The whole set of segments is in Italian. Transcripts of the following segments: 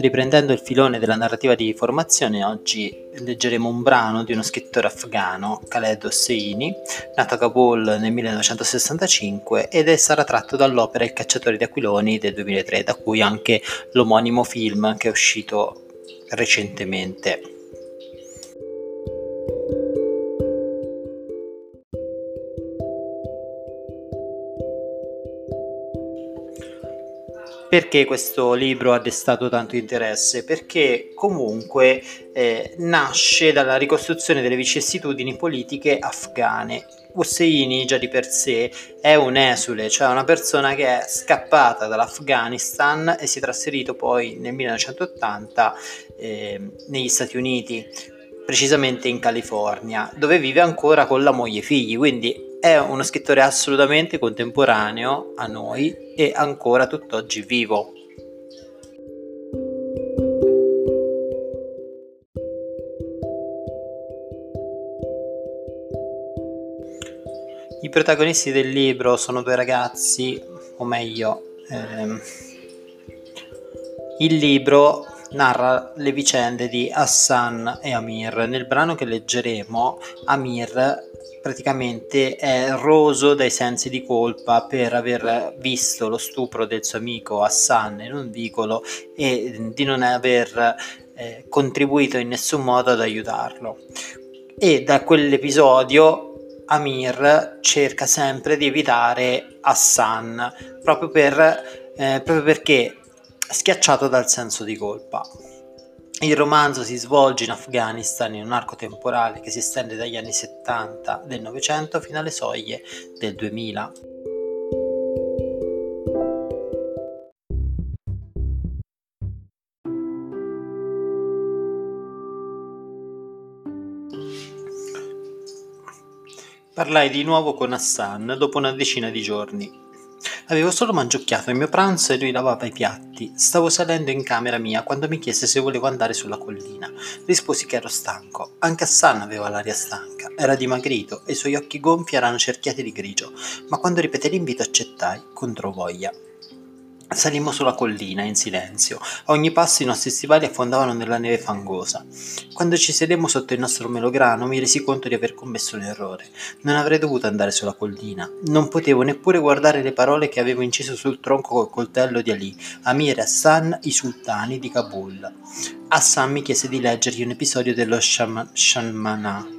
Riprendendo il filone della narrativa di formazione, oggi leggeremo un brano di uno scrittore afghano, Khaled Hosseini, nato a Kabul nel 1965 ed è sarà tratto dall'opera Il cacciatore di aquiloni del 2003, da cui anche l'omonimo film che è uscito recentemente. Perché questo libro ha destato tanto interesse? Perché comunque eh, nasce dalla ricostruzione delle vicissitudini politiche afghane. Husseini già di per sé è un esule, cioè una persona che è scappata dall'Afghanistan e si è trasferito poi nel 1980 eh, negli Stati Uniti, precisamente in California, dove vive ancora con la moglie e i figli, quindi è uno scrittore assolutamente contemporaneo a noi e ancora tutt'oggi vivo. I protagonisti del libro sono due ragazzi, o meglio, ehm, il libro narra le vicende di Hassan e Amir. Nel brano che leggeremo, Amir praticamente è roso dai sensi di colpa per aver visto lo stupro del suo amico Hassan in un vicolo e di non aver eh, contribuito in nessun modo ad aiutarlo. E da quell'episodio Amir cerca sempre di evitare Hassan proprio, per, eh, proprio perché schiacciato dal senso di colpa. Il romanzo si svolge in Afghanistan in un arco temporale che si estende dagli anni 70 del Novecento fino alle soglie del 2000. Parlai di nuovo con Hassan dopo una decina di giorni. Avevo solo mangiocchiato il mio pranzo e lui lavava i piatti. Stavo salendo in camera mia quando mi chiese se volevo andare sulla collina. Risposi che ero stanco. Anche Hassan aveva l'aria stanca. Era dimagrito e i suoi occhi gonfi erano cerchiati di grigio, ma quando ripeté l'invito accettai, contro voglia. Salimmo sulla collina in silenzio. A ogni passo i nostri stivali affondavano nella neve fangosa. Quando ci sedemmo sotto il nostro melograno mi resi conto di aver commesso un errore. Non avrei dovuto andare sulla collina. Non potevo neppure guardare le parole che avevo inciso sul tronco col coltello di Ali, Amir Hassan, i sultani di Kabul. Hassan mi chiese di leggergli un episodio dello Shamana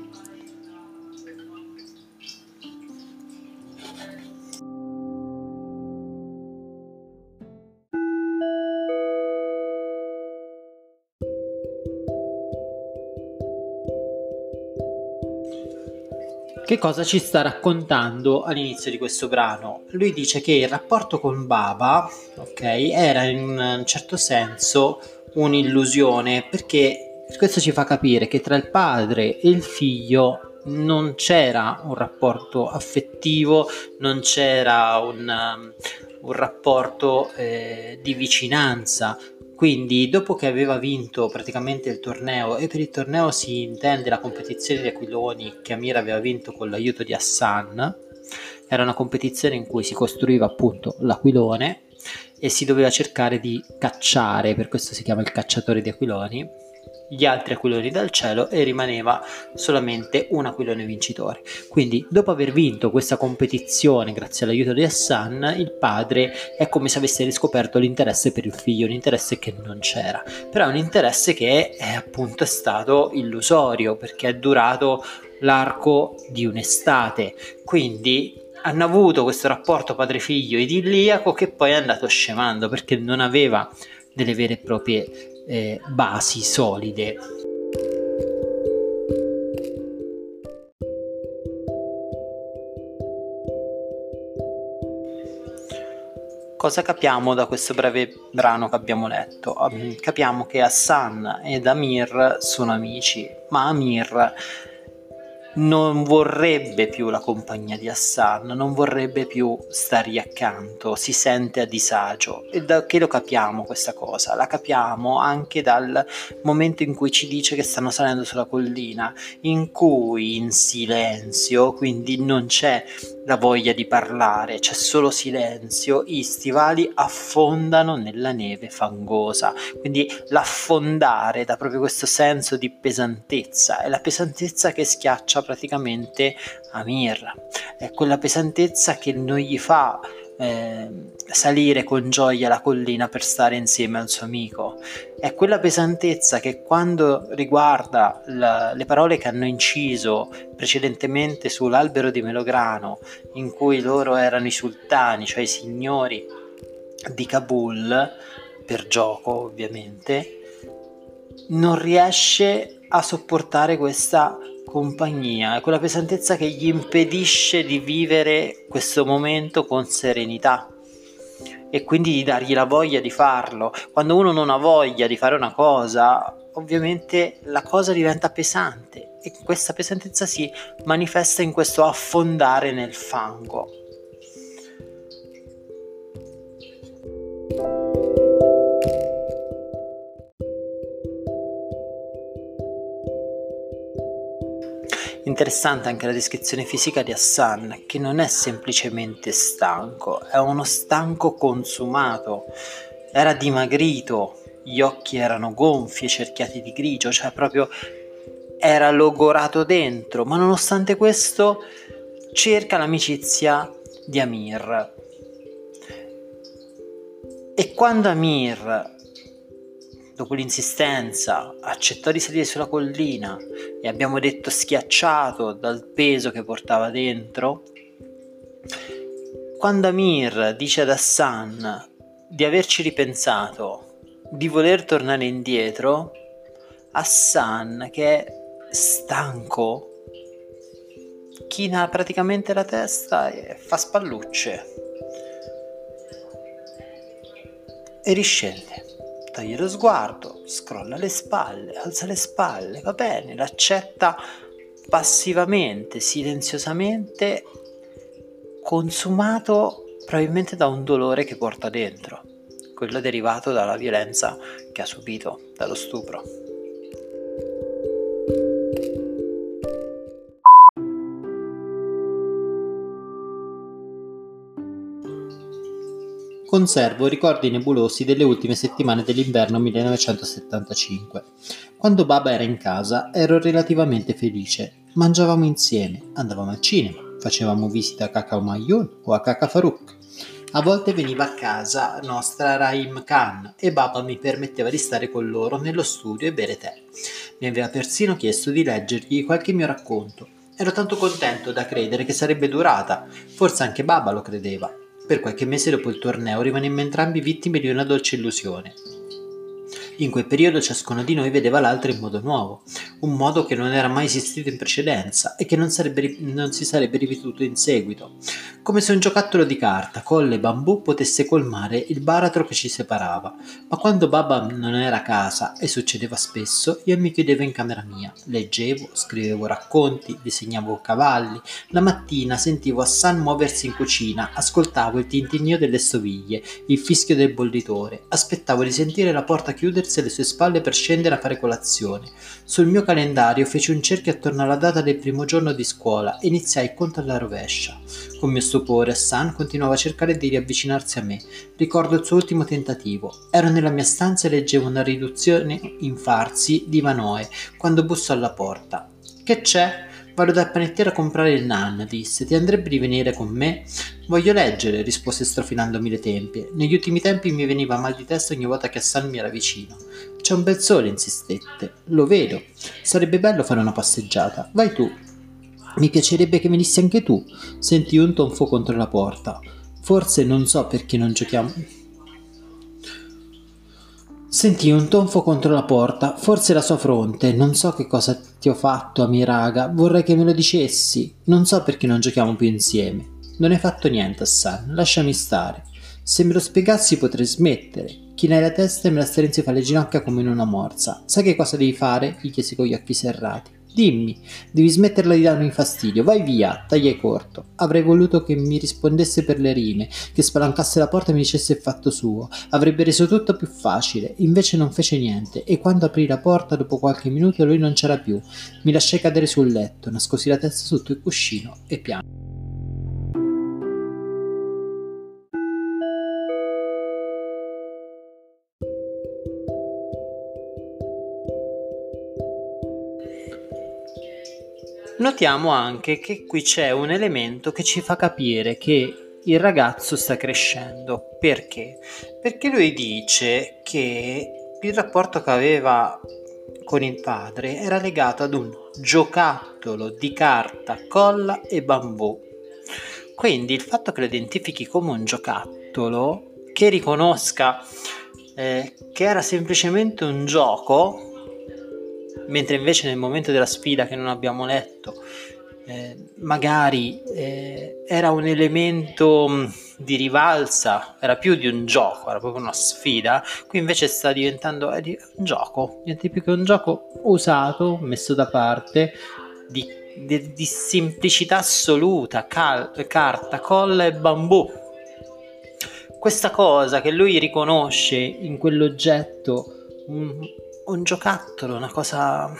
Che cosa ci sta raccontando all'inizio di questo brano? Lui dice che il rapporto con Baba, ok, era in un certo senso un'illusione perché questo ci fa capire che tra il padre e il figlio non c'era un rapporto affettivo, non c'era un, um, un rapporto eh, di vicinanza, quindi, dopo che aveva vinto praticamente il torneo, e per il torneo si intende la competizione di aquiloni che Amir aveva vinto con l'aiuto di Hassan, era una competizione in cui si costruiva appunto l'aquilone e si doveva cercare di cacciare, per questo si chiama il cacciatore di aquiloni, gli altri aquiloni dal cielo e rimaneva solamente un aquilone vincitore. Quindi, dopo aver vinto questa competizione grazie all'aiuto di Hassan, il padre è come se avesse riscoperto l'interesse per il figlio, un interesse che non c'era, però è un interesse che è appunto stato illusorio perché è durato l'arco di un'estate. Quindi hanno avuto questo rapporto padre-figlio idilliaco che poi è andato scemando perché non aveva delle vere e proprie eh, basi solide. Cosa capiamo da questo breve brano che abbiamo letto? Capiamo che Hassan ed Amir sono amici, ma Amir non vorrebbe più la compagnia di Hassan, non vorrebbe più stargli accanto, si sente a disagio. E da che lo capiamo questa cosa? La capiamo anche dal momento in cui ci dice che stanno salendo sulla collina, in cui in silenzio, quindi non c'è la voglia di parlare, c'è solo silenzio, i stivali affondano nella neve fangosa, quindi l'affondare dà proprio questo senso di pesantezza, è la pesantezza che schiaccia praticamente Amir, è quella pesantezza che non gli fa eh, salire con gioia la collina per stare insieme al suo amico. È quella pesantezza che quando riguarda la, le parole che hanno inciso precedentemente sull'albero di Melograno, in cui loro erano i sultani, cioè i signori di Kabul, per gioco ovviamente, non riesce a sopportare questa compagnia, è quella pesantezza che gli impedisce di vivere questo momento con serenità e quindi di dargli la voglia di farlo. Quando uno non ha voglia di fare una cosa, ovviamente la cosa diventa pesante e questa pesantezza si manifesta in questo affondare nel fango. Interessante anche la descrizione fisica di Hassan, che non è semplicemente stanco, è uno stanco consumato. Era dimagrito, gli occhi erano gonfi e cerchiati di grigio, cioè proprio era logorato dentro, ma nonostante questo cerca l'amicizia di Amir. E quando Amir dopo l'insistenza, accettò di salire sulla collina e abbiamo detto schiacciato dal peso che portava dentro, quando Amir dice ad Hassan di averci ripensato, di voler tornare indietro, Hassan, che è stanco, china praticamente la testa e fa spallucce e riscende toglie lo sguardo, scrolla le spalle, alza le spalle, va bene, l'accetta passivamente, silenziosamente, consumato probabilmente da un dolore che porta dentro, quello derivato dalla violenza che ha subito, dallo stupro. Conservo ricordi nebulosi delle ultime settimane dell'inverno 1975. Quando Baba era in casa ero relativamente felice. Mangiavamo insieme, andavamo al cinema, facevamo visita a Kakao Mayun o a Kaka Farouk. A volte veniva a casa nostra Raim Khan e Baba mi permetteva di stare con loro nello studio e bere tè. Mi aveva persino chiesto di leggergli qualche mio racconto. Ero tanto contento da credere che sarebbe durata, forse anche Baba lo credeva. Per qualche mese dopo il torneo rimanemmo entrambi vittime di una dolce illusione. In quel periodo ciascuno di noi vedeva l'altro in modo nuovo, un modo che non era mai esistito in precedenza e che non, sarebbe, non si sarebbe ripetuto in seguito, come se un giocattolo di carta, colle e bambù potesse colmare il baratro che ci separava. Ma quando Baba non era a casa, e succedeva spesso, io mi chiudevo in camera mia, leggevo, scrivevo racconti, disegnavo cavalli, la mattina sentivo Hassan muoversi in cucina, ascoltavo il tintinnio delle stoviglie, il fischio del bollitore, aspettavo di sentire la porta chiudersi alle sue spalle per scendere a fare colazione. Sul mio calendario feci un cerchio attorno alla data del primo giorno di scuola e iniziai il conto alla rovescia. Con mio stupore, San continuava a cercare di riavvicinarsi a me. Ricordo il suo ultimo tentativo. Ero nella mia stanza e leggevo una riduzione in farsi di Vanoe quando bussò alla porta. Che c'è? Vado dal panettiere a comprare il nan, disse. Ti andrebbe di venire con me? Voglio leggere, rispose strofinandomi le tempie. Negli ultimi tempi mi veniva mal di testa ogni volta che Hassan mi era vicino. C'è un bel sole, insistette. Lo vedo. Sarebbe bello fare una passeggiata. Vai tu. Mi piacerebbe che venissi anche tu. Sentì un tonfo contro la porta. Forse non so perché non giochiamo. Sentì un tonfo contro la porta, forse la sua fronte. Non so che cosa ti ho fatto, Amiraga. Vorrei che me lo dicessi. Non so perché non giochiamo più insieme. Non hai fatto niente, Hassan. Lasciami stare. Se me lo spiegassi potrei smettere. Chinai la testa e me la strinse fra le ginocchia come in una morsa. Sai che cosa devi fare? gli chiesi con gli occhi serrati. Dimmi, devi smetterla di darmi fastidio, vai via, tagliai corto. Avrei voluto che mi rispondesse per le rime, che spalancasse la porta e mi dicesse il fatto suo. Avrebbe reso tutto più facile, invece non fece niente e quando aprì la porta dopo qualche minuto lui non c'era più. Mi lasciai cadere sul letto, nascosi la testa sotto il cuscino e piansi. Notiamo anche che qui c'è un elemento che ci fa capire che il ragazzo sta crescendo. Perché? Perché lui dice che il rapporto che aveva con il padre era legato ad un giocattolo di carta, colla e bambù. Quindi il fatto che lo identifichi come un giocattolo, che riconosca eh, che era semplicemente un gioco, mentre invece nel momento della sfida che non abbiamo letto, eh, magari eh, era un elemento mm, di rivalsa, era più di un gioco, era proprio una sfida, qui invece sta diventando un gioco, niente più che un gioco usato, messo da parte, di, di, di semplicità assoluta, cal- carta, colla e bambù. Questa cosa che lui riconosce in quell'oggetto un, un giocattolo, una cosa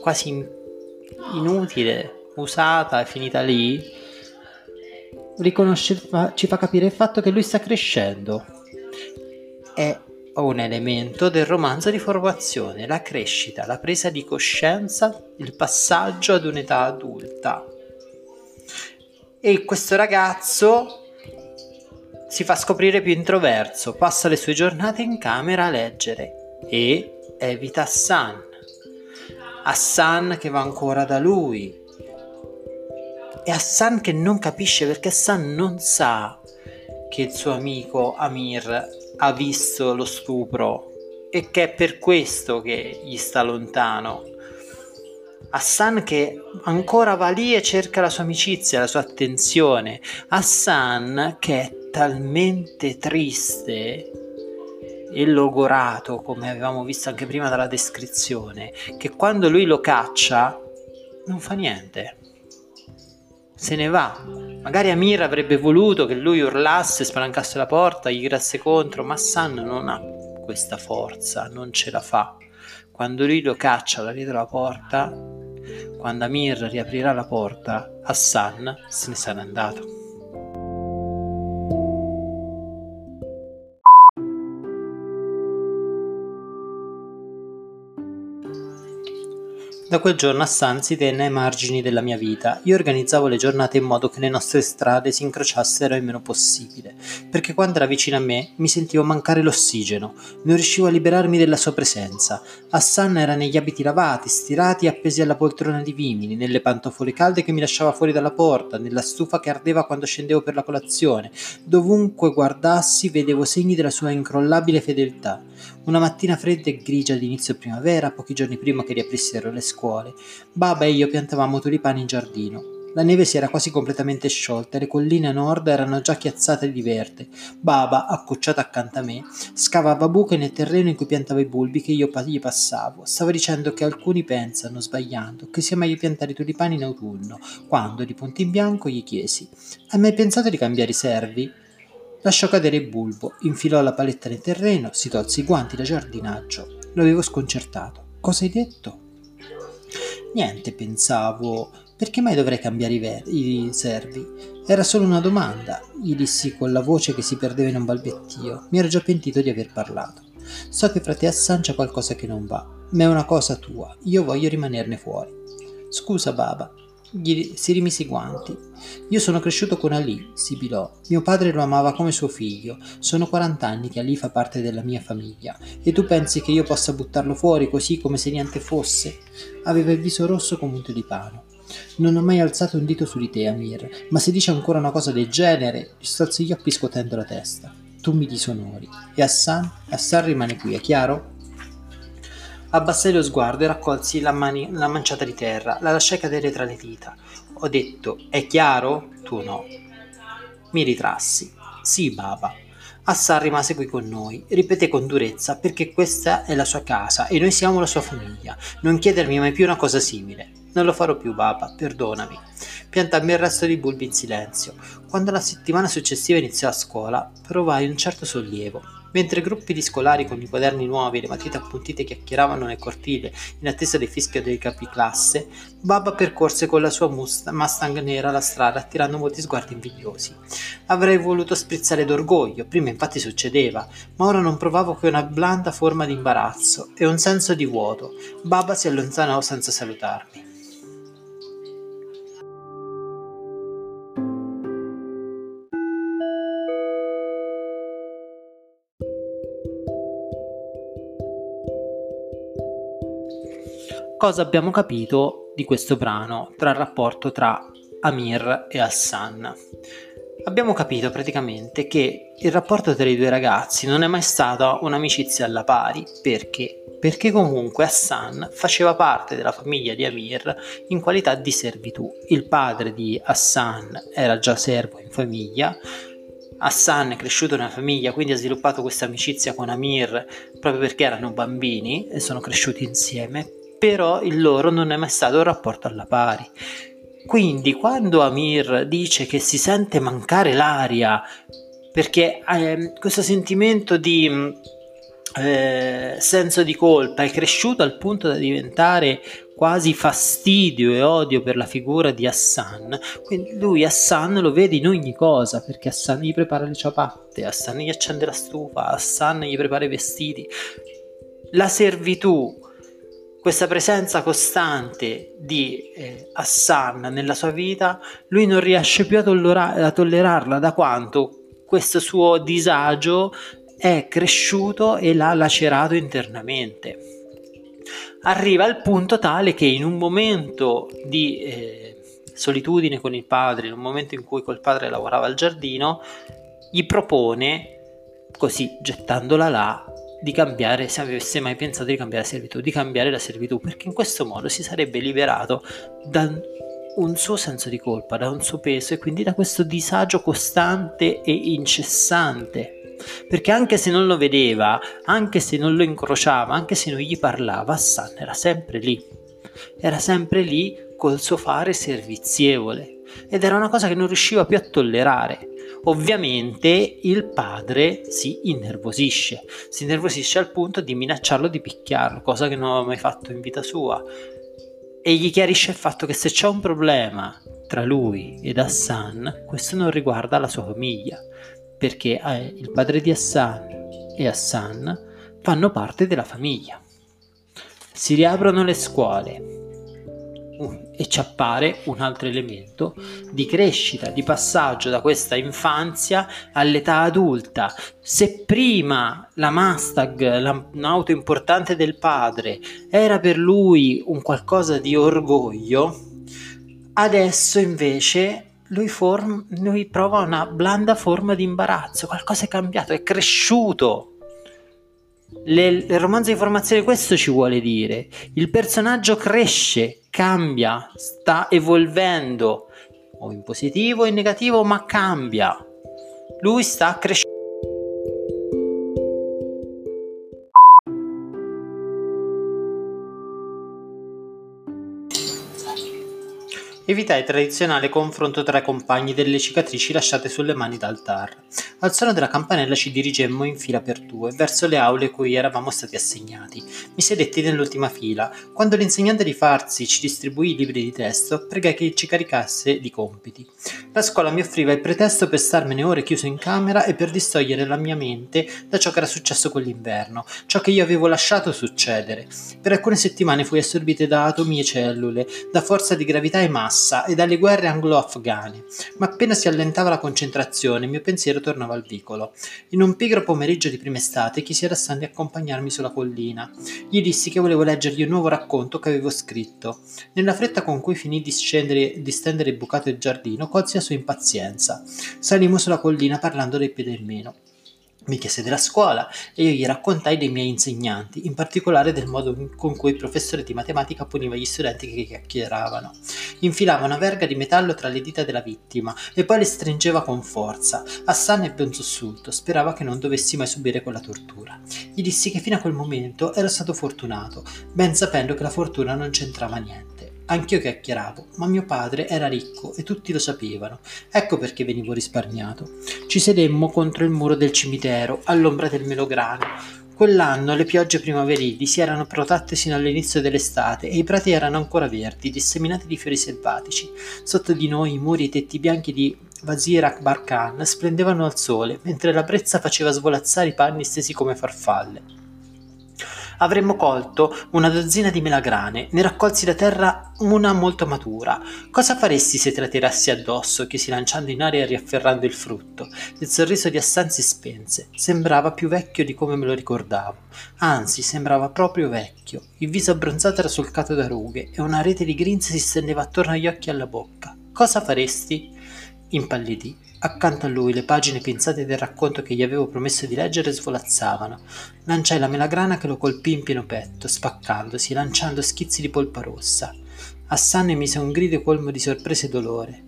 quasi inutile, usata e finita lì, ci fa capire il fatto che lui sta crescendo. È un elemento del romanzo di formazione, la crescita, la presa di coscienza, il passaggio ad un'età adulta. E questo ragazzo si fa scoprire più introverso, passa le sue giornate in camera a leggere e evita Hassan. Hassan che va ancora da lui. E Hassan che non capisce perché Hassan non sa che il suo amico Amir ha visto lo stupro e che è per questo che gli sta lontano. Hassan che ancora va lì e cerca la sua amicizia, la sua attenzione. Hassan che è talmente triste e logorato, come avevamo visto anche prima dalla descrizione, che quando lui lo caccia non fa niente. Se ne va. Magari Amir avrebbe voluto che lui urlasse, spalancasse la porta, gli grasse contro, ma San non ha questa forza, non ce la fa. Quando lui lo caccia da dietro la porta, quando Amir riaprirà la porta, Hassan se ne sarà andato. Da quel giorno Hassan si tenne ai margini della mia vita. Io organizzavo le giornate in modo che le nostre strade si incrociassero il meno possibile, perché quando era vicino a me mi sentivo mancare l'ossigeno, non riuscivo a liberarmi della sua presenza. Hassan era negli abiti lavati, stirati e appesi alla poltrona di vimini, nelle pantofole calde che mi lasciava fuori dalla porta, nella stufa che ardeva quando scendevo per la colazione. Dovunque guardassi vedevo segni della sua incrollabile fedeltà. Una mattina fredda e grigia di inizio primavera, pochi giorni prima che riaprissero le scuole, Baba e io piantavamo tulipani in giardino. La neve si era quasi completamente sciolta e le colline a nord erano già chiazzate di verde. Baba, accucciata accanto a me, scavava buche nel terreno in cui piantava i bulbi che io gli passavo. Stava dicendo che alcuni pensano, sbagliando, che sia meglio piantare i tulipani in autunno, quando, di punto in bianco, gli chiesi: Hai mai pensato di cambiare i servi? Lasciò cadere il bulbo, infilò la paletta nel terreno, si tolse i guanti da giardinaggio. Lo avevo sconcertato. Cosa hai detto? Niente, pensavo. Perché mai dovrei cambiare i, ver- i servi? Era solo una domanda, gli dissi con la voce che si perdeva in un balbettio. Mi ero già pentito di aver parlato. So che fra te e Hassan c'è qualcosa che non va, ma è una cosa tua. Io voglio rimanerne fuori. Scusa, Baba, gli si rimise i guanti. Io sono cresciuto con Ali, sibilò. Mio padre lo amava come suo figlio. Sono 40 anni che Ali fa parte della mia famiglia. E tu pensi che io possa buttarlo fuori così come se niente fosse? Aveva il viso rosso come un tulipano. Non ho mai alzato un dito su di te, Amir, ma se dici ancora una cosa del genere, gli stolse gli occhi scuotendo la testa. Tu mi disonori. E Hassan? Hassan rimane qui, è chiaro? Abbassai lo sguardo e raccolsi la, mani- la manciata di terra, la lasciai cadere tra le dita. Ho detto, è chiaro? Tu no. Mi ritrassi. Sì, Baba. Assar rimase qui con noi. Ripeté con durezza perché questa è la sua casa e noi siamo la sua famiglia. Non chiedermi mai più una cosa simile. Non lo farò più, Baba, perdonami. Piantammi il resto di bulbi in silenzio. Quando la settimana successiva iniziò a scuola, provai un certo sollievo. Mentre gruppi di scolari con i quaderni nuovi e le matite appuntite chiacchieravano nel cortile in attesa del fischio dei capiclasse, Baba percorse con la sua Mustang nera la strada attirando molti sguardi invidiosi. Avrei voluto sprizzare d'orgoglio, prima infatti succedeva, ma ora non provavo che una blanda forma di imbarazzo e un senso di vuoto. Baba si allontanò senza salutarmi. Cosa abbiamo capito di questo brano tra il rapporto tra Amir e Hassan. Abbiamo capito praticamente che il rapporto tra i due ragazzi non è mai stata un'amicizia alla pari. Perché? Perché comunque Hassan faceva parte della famiglia di Amir in qualità di servitù. Il padre di Hassan era già servo in famiglia. Hassan è cresciuto nella famiglia, quindi ha sviluppato questa amicizia con Amir proprio perché erano bambini e sono cresciuti insieme, però il loro non è mai stato un rapporto alla pari. Quindi quando Amir dice che si sente mancare l'aria perché eh, questo sentimento di eh, senso di colpa è cresciuto al punto da diventare quasi fastidio e odio per la figura di Hassan. Quindi lui Hassan lo vede in ogni cosa perché Hassan gli prepara le ciabatte, Hassan gli accende la stufa, Hassan gli prepara i vestiti. La servitù questa presenza costante di eh, Hassan nella sua vita, lui non riesce più a, tollera- a tollerarla da quanto questo suo disagio è cresciuto e l'ha lacerato internamente. Arriva al punto tale che in un momento di eh, solitudine con il padre, in un momento in cui col padre lavorava al giardino, gli propone, così gettandola là, di cambiare, se avesse mai pensato di cambiare servitù, di cambiare la servitù, perché in questo modo si sarebbe liberato da un suo senso di colpa, da un suo peso e quindi da questo disagio costante e incessante. Perché anche se non lo vedeva, anche se non lo incrociava, anche se non gli parlava, Hassan era sempre lì. Era sempre lì col suo fare servizievole. Ed era una cosa che non riusciva più a tollerare. Ovviamente il padre si innervosisce, si innervosisce al punto di minacciarlo di picchiarlo, cosa che non aveva mai fatto in vita sua. E gli chiarisce il fatto che se c'è un problema tra lui ed Hassan, questo non riguarda la sua famiglia, perché eh, il padre di Hassan e Hassan fanno parte della famiglia. Si riaprono le scuole, e ci appare un altro elemento di crescita, di passaggio da questa infanzia all'età adulta. Se prima la Mustang, l'auto importante del padre, era per lui un qualcosa di orgoglio, adesso invece lui, form- lui prova una blanda forma di imbarazzo, qualcosa è cambiato, è cresciuto le, il romanzo di formazione questo ci vuole dire. Il personaggio cresce, cambia, sta evolvendo, o in positivo o in negativo, ma cambia. Lui sta crescendo. Evita il tradizionale confronto tra i compagni delle cicatrici lasciate sulle mani dal TAR. Al suono della campanella ci dirigemmo in fila per due, verso le aule cui eravamo stati assegnati. Mi sedetti nell'ultima fila. Quando l'insegnante di Farsi ci distribuì i libri di testo, pregai che ci caricasse di compiti. La scuola mi offriva il pretesto per starmene ore chiuso in camera e per distogliere la mia mente da ciò che era successo quell'inverno, ciò che io avevo lasciato succedere. Per alcune settimane fui assorbite da atomi e cellule, da forza di gravità e massa, massa e dalle guerre anglo-afghane, ma appena si allentava la concentrazione il mio pensiero tornava al vicolo. In un pigro pomeriggio di prima estate chiesi ad Hassan di accompagnarmi sulla collina. Gli dissi che volevo leggergli un nuovo racconto che avevo scritto. Nella fretta con cui finì di, scendere, di stendere il bucato del giardino, colsi la sua impazienza. Salimmo sulla collina parlando del piede in meno. Mi chiese della scuola e io gli raccontai dei miei insegnanti, in particolare del modo con cui il professore di matematica puniva gli studenti che chiacchieravano. Infilava una verga di metallo tra le dita della vittima e poi le stringeva con forza. Hassan ebbe un sussulto, sperava che non dovessi mai subire quella tortura. Gli dissi che fino a quel momento ero stato fortunato, ben sapendo che la fortuna non c'entrava niente. Anch'io chiacchieravo, ma mio padre era ricco e tutti lo sapevano. Ecco perché venivo risparmiato. Ci sedemmo contro il muro del cimitero, all'ombra del melograno. Quell'anno le piogge primaverili si erano protratte sino all'inizio dell'estate e i prati erano ancora verdi, disseminati di fiori selvatici. Sotto di noi i muri e i tetti bianchi di Wazir Akbar Khan splendevano al sole, mentre la brezza faceva svolazzare i panni stesi come farfalle. Avremmo colto una dozzina di melagrane, ne raccolsi da terra una molto matura. Cosa faresti se te la tirassi addosso? chiesi lanciando in aria e riafferrando il frutto. Il sorriso di Assan si spense. Sembrava più vecchio di come me lo ricordavo. Anzi, sembrava proprio vecchio. Il viso abbronzato era solcato da rughe e una rete di grinze si stendeva attorno agli occhi e alla bocca. Cosa faresti? Impallidì. Accanto a lui le pagine pinzate del racconto che gli avevo promesso di leggere svolazzavano. Lanciai la melagrana che lo colpì in pieno petto, spaccandosi, lanciando schizzi di polpa rossa. Hassan emise un grido colmo di sorpresa e dolore.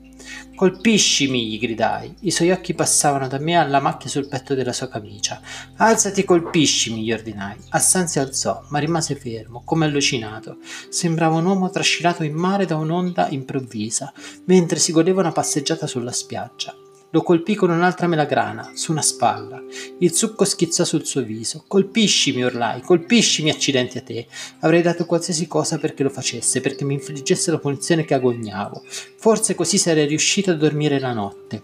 Colpiscimi, gli gridai. I suoi occhi passavano da me alla macchia sul petto della sua camicia. Alzati, colpiscimi, gli ordinai. Hassan si alzò, ma rimase fermo, come allucinato. Sembrava un uomo trascinato in mare da un'onda improvvisa, mentre si godeva una passeggiata sulla spiaggia. Lo colpì con un'altra melagrana, su una spalla. Il succo schizzò sul suo viso. Colpiscimi, urlai, colpiscimi, accidenti a te. Avrei dato qualsiasi cosa perché lo facesse, perché mi infliggesse la punizione che agognavo. Forse così sarei riuscito a dormire la notte.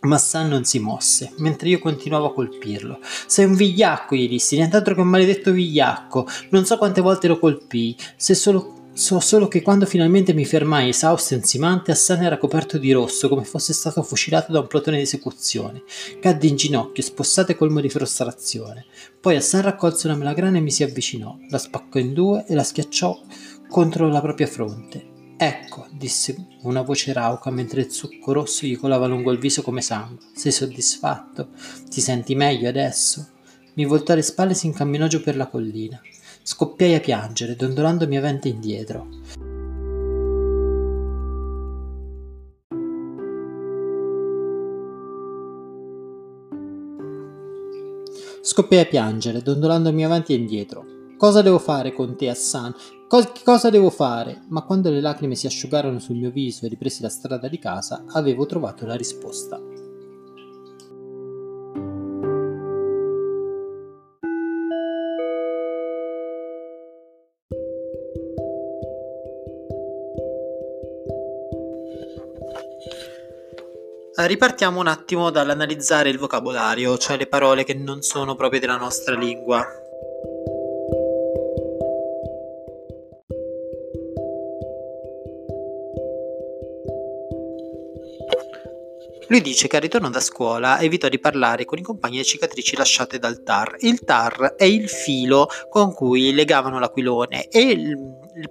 Ma San non si mosse, mentre io continuavo a colpirlo. Sei un vigliacco, gli dissi, nient'altro che un maledetto vigliacco. Non so quante volte lo colpii, se solo So solo che quando finalmente mi fermai esausto e ansimante, Hassan era coperto di rosso, come fosse stato fucilato da un plotone di esecuzione. Cadde in ginocchio, spossato e colmo di frustrazione. Poi Hassan raccolse una melagrana e mi si avvicinò, la spaccò in due e la schiacciò contro la propria fronte. Ecco, disse una voce rauca mentre il succo rosso gli colava lungo il viso come sangue. Sei soddisfatto? Ti senti meglio adesso? Mi voltò le spalle e si incamminò giù per la collina. Scoppiai a piangere, dondolandomi avente indietro. Scoppiai a piangere, dondolandomi avanti e indietro. Cosa devo fare con te, Hassan? Co- cosa devo fare? Ma quando le lacrime si asciugarono sul mio viso e ripresi la strada di casa, avevo trovato la risposta. Ripartiamo un attimo dall'analizzare il vocabolario, cioè le parole che non sono proprio della nostra lingua. Lui dice che al ritorno da scuola evitò di parlare con i compagni le cicatrici lasciate dal tar. Il tar è il filo con cui legavano l'aquilone e il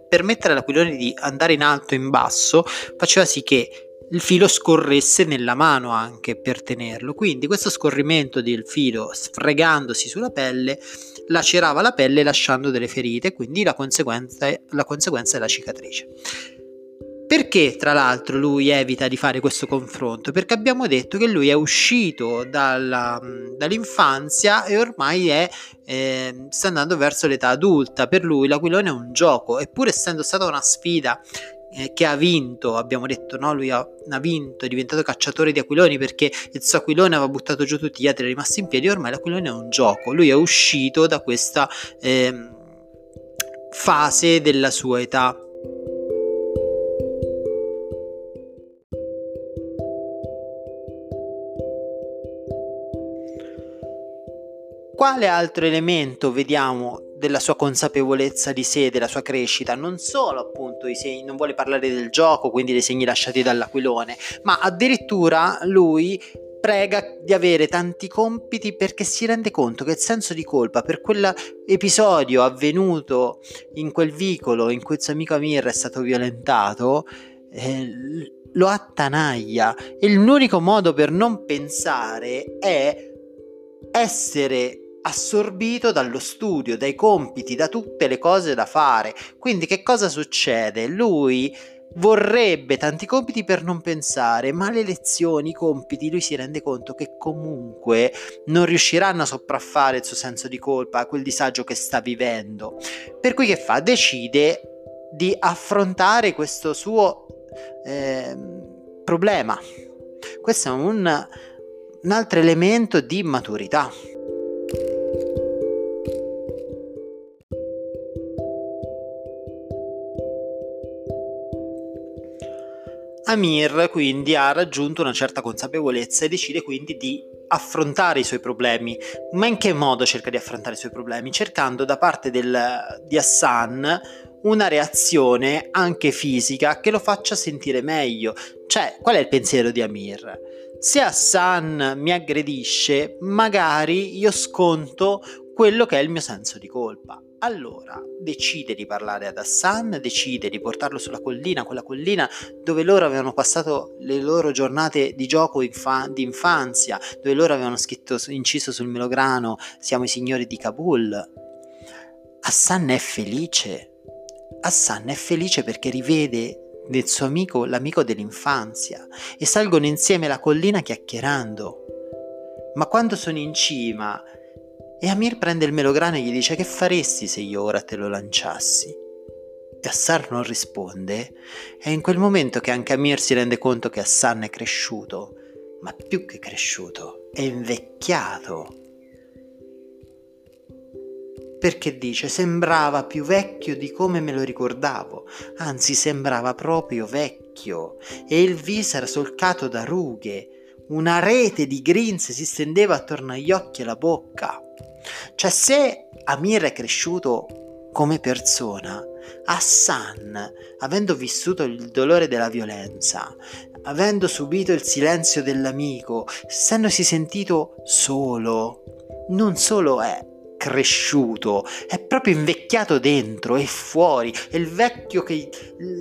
permettere all'aquilone di andare in alto e in basso faceva sì che il filo scorresse nella mano anche per tenerlo. Quindi questo scorrimento del filo sfregandosi sulla pelle lacerava la pelle lasciando delle ferite, quindi la conseguenza, la conseguenza è la cicatrice. Perché tra l'altro lui evita di fare questo confronto? Perché abbiamo detto che lui è uscito dalla, dall'infanzia e ormai è, eh, sta andando verso l'età adulta. Per lui l'aquilone è un gioco, eppur essendo stata una sfida eh, che ha vinto, abbiamo detto, no? lui ha, ha, vinto, è diventato cacciatore di aquiloni perché il suo aquilone aveva buttato giù tutti gli altri, è rimasto in piedi, ormai l'aquilone è un gioco, lui è uscito da questa eh, fase della sua età. Quale altro elemento vediamo della sua consapevolezza di sé, della sua crescita, non solo appunto i segni, non vuole parlare del gioco, quindi dei segni lasciati dall'aquilone, ma addirittura lui prega di avere tanti compiti perché si rende conto che il senso di colpa per quell'episodio avvenuto in quel vicolo in cui il suo amico Amir è stato violentato eh, lo attanaglia. E l'unico modo per non pensare è essere assorbito dallo studio, dai compiti, da tutte le cose da fare. Quindi che cosa succede? Lui vorrebbe tanti compiti per non pensare, ma le lezioni, i compiti, lui si rende conto che comunque non riusciranno a sopraffare il suo senso di colpa, quel disagio che sta vivendo. Per cui che fa? Decide di affrontare questo suo eh, problema. Questo è un, un altro elemento di maturità. Amir quindi ha raggiunto una certa consapevolezza e decide quindi di affrontare i suoi problemi. Ma in che modo cerca di affrontare i suoi problemi? Cercando da parte del, di Hassan una reazione anche fisica che lo faccia sentire meglio. Cioè, qual è il pensiero di Amir? Se Hassan mi aggredisce, magari io sconto quello che è il mio senso di colpa. Allora decide di parlare ad Hassan, decide di portarlo sulla collina, quella collina dove loro avevano passato le loro giornate di gioco infa- di infanzia, dove loro avevano scritto, inciso sul melograno Siamo i signori di Kabul. Hassan è felice. Hassan è felice perché rivede del suo amico l'amico dell'infanzia e salgono insieme la collina chiacchierando. Ma quando sono in cima e Amir prende il melograno e gli dice che faresti se io ora te lo lanciassi? E Assar non risponde. È in quel momento che anche Amir si rende conto che Hassan è cresciuto, ma più che cresciuto, è invecchiato. Perché dice sembrava più vecchio di come me lo ricordavo, anzi sembrava proprio vecchio, e il viso era solcato da rughe, una rete di grinze si stendeva attorno agli occhi e alla bocca. Cioè se Amir è cresciuto come persona, Hassan, avendo vissuto il dolore della violenza, avendo subito il silenzio dell'amico, essendosi sentito solo, non solo è cresciuto, è proprio invecchiato dentro e fuori, è il vecchio che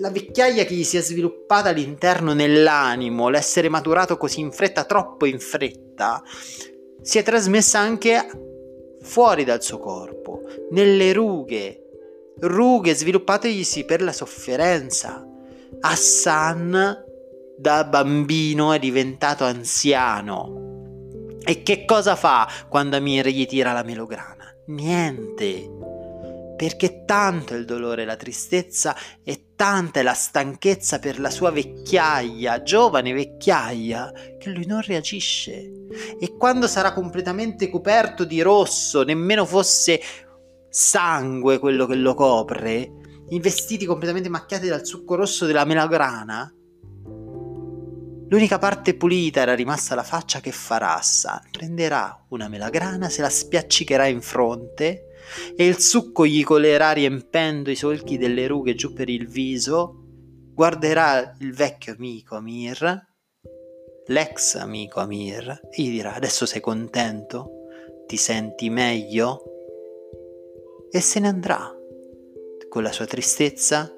la vecchiaia che gli si è sviluppata all'interno nell'animo, l'essere maturato così in fretta, troppo in fretta, si è trasmessa anche fuori dal suo corpo, nelle rughe, rughe sviluppategli per la sofferenza. Hassan da bambino è diventato anziano. E che cosa fa quando Amir gli tira la melograna? Niente. Perché tanto è il dolore e la tristezza e tanta è la stanchezza per la sua vecchiaia, giovane vecchiaia, che lui non reagisce. E quando sarà completamente coperto di rosso, nemmeno fosse sangue quello che lo copre, i vestiti completamente macchiati dal succo rosso della melagrana, L'unica parte pulita era rimasta la faccia che farà Hassan. Prenderà una melagrana, se la spiaccicherà in fronte e il succo gli colerà riempendo i solchi delle rughe giù per il viso, guarderà il vecchio amico Amir, l'ex amico Amir, e gli dirà adesso sei contento? Ti senti meglio? E se ne andrà con la sua tristezza,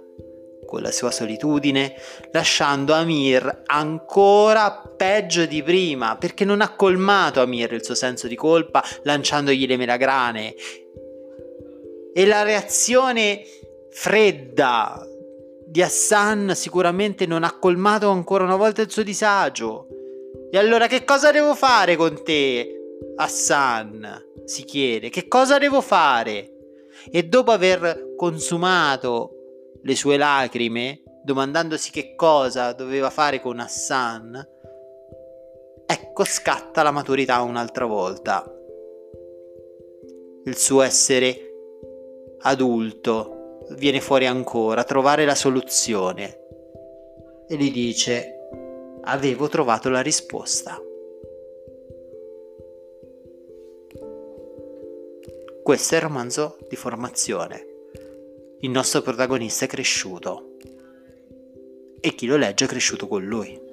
con la sua solitudine, lasciando Amir ancora peggio di prima, perché non ha colmato Amir il suo senso di colpa lanciandogli le melagrane e la reazione fredda di Hassan sicuramente non ha colmato ancora una volta il suo disagio. E allora che cosa devo fare con te, Hassan? si chiede. Che cosa devo fare? E dopo aver consumato le sue lacrime, domandandosi che cosa doveva fare con Hassan, ecco scatta la maturità un'altra volta. Il suo essere adulto, viene fuori ancora, trovare la soluzione. E gli dice, avevo trovato la risposta. Questo è il romanzo di formazione. Il nostro protagonista è cresciuto e chi lo legge è cresciuto con lui.